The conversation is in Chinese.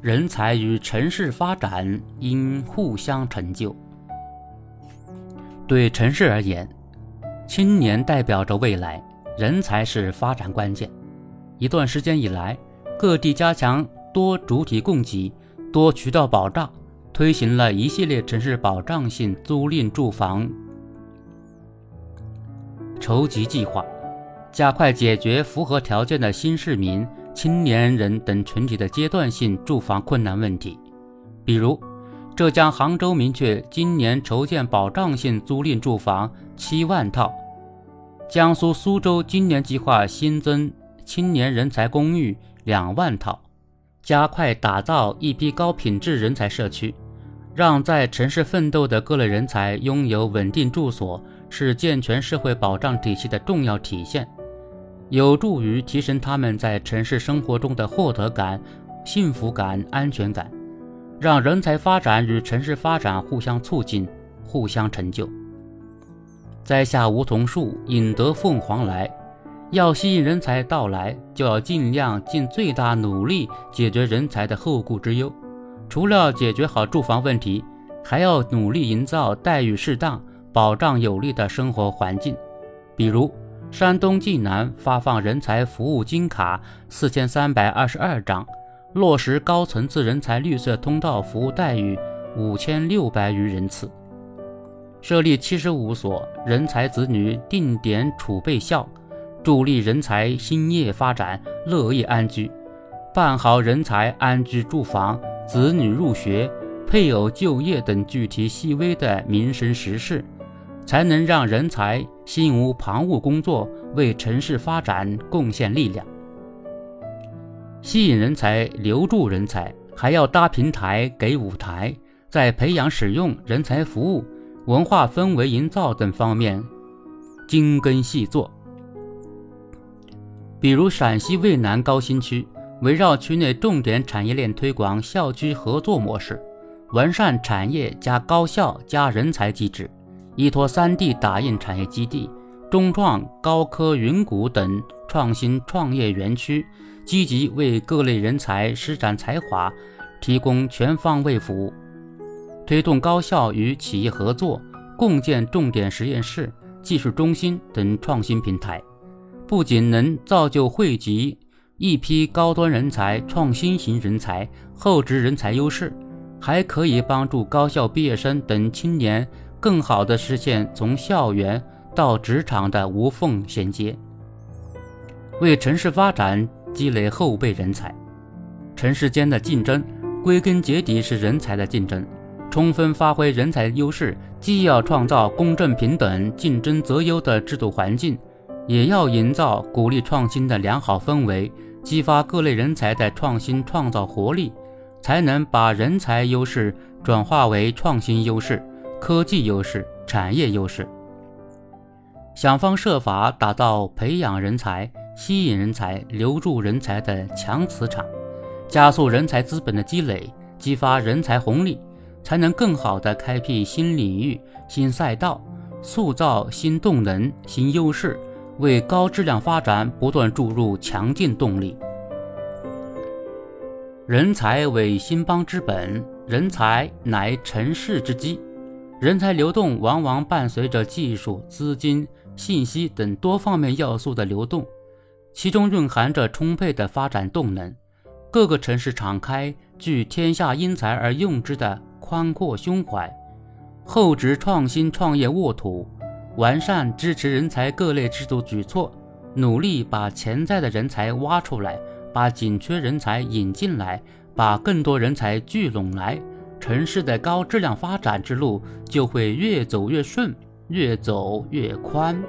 人才与城市发展应互相成就。对城市而言，青年代表着未来，人才是发展关键。一段时间以来，各地加强多主体供给、多渠道保障，推行了一系列城市保障性租赁住房筹集计划，加快解决符合条件的新市民、青年人等群体的阶段性住房困难问题，比如。浙江杭州明确今年筹建保障性租赁住房七万套，江苏苏州今年计划新增青年人才公寓两万套，加快打造一批高品质人才社区，让在城市奋斗的各类人才拥有稳定住所，是健全社会保障体系的重要体现，有助于提升他们在城市生活中的获得感、幸福感、安全感。让人才发展与城市发展互相促进、互相成就。栽下梧桐树，引得凤凰来。要吸引人才到来，就要尽量尽最大努力解决人才的后顾之忧。除了解决好住房问题，还要努力营造待遇适当、保障有利的生活环境。比如，山东济南发放人才服务金卡四千三百二十二张。落实高层次人才绿色通道服务待遇五千六百余人次，设立七十五所人才子女定点储备校，助力人才兴业发展、乐业安居，办好人才安居住房、子女入学、配偶就业等具体细微的民生实事，才能让人才心无旁骛工作，为城市发展贡献力量。吸引人才、留住人才，还要搭平台、给舞台，在培养、使用人才服务、文化氛围营造等方面精耕细作。比如陕西渭南高新区，围绕区内重点产业链推广校区合作模式，完善产业加高校加人才机制，依托三地打印产业基地、中创、高科、云谷等创新创业园区。积极为各类人才施展才华，提供全方位服务，推动高校与企业合作，共建重点实验室、技术中心等创新平台，不仅能造就汇集一批高端人才、创新型人才、厚植人才优势，还可以帮助高校毕业生等青年更好地实现从校园到职场的无缝衔接，为城市发展。积累后备人才，城市间的竞争归根结底是人才的竞争。充分发挥人才优势，既要创造公正平等、竞争择优的制度环境，也要营造鼓励创新的良好氛围，激发各类人才的创新创造活力，才能把人才优势转化为创新优势、科技优势、产业优势。想方设法打造培养人才。吸引人才、留住人才的强磁场，加速人才资本的积累，激发人才红利，才能更好地开辟新领域、新赛道，塑造新动能、新优势，为高质量发展不断注入强劲动力。人才为兴邦之本，人才乃成事之基。人才流动往往伴随着技术、资金、信息等多方面要素的流动。其中蕴含着充沛的发展动能，各个城市敞开聚天下英才而用之的宽阔胸怀，厚植创新创业沃土，完善支持人才各类制度举措，努力把潜在的人才挖出来，把紧缺人才引进来，把更多人才聚拢来，城市的高质量发展之路就会越走越顺，越走越宽。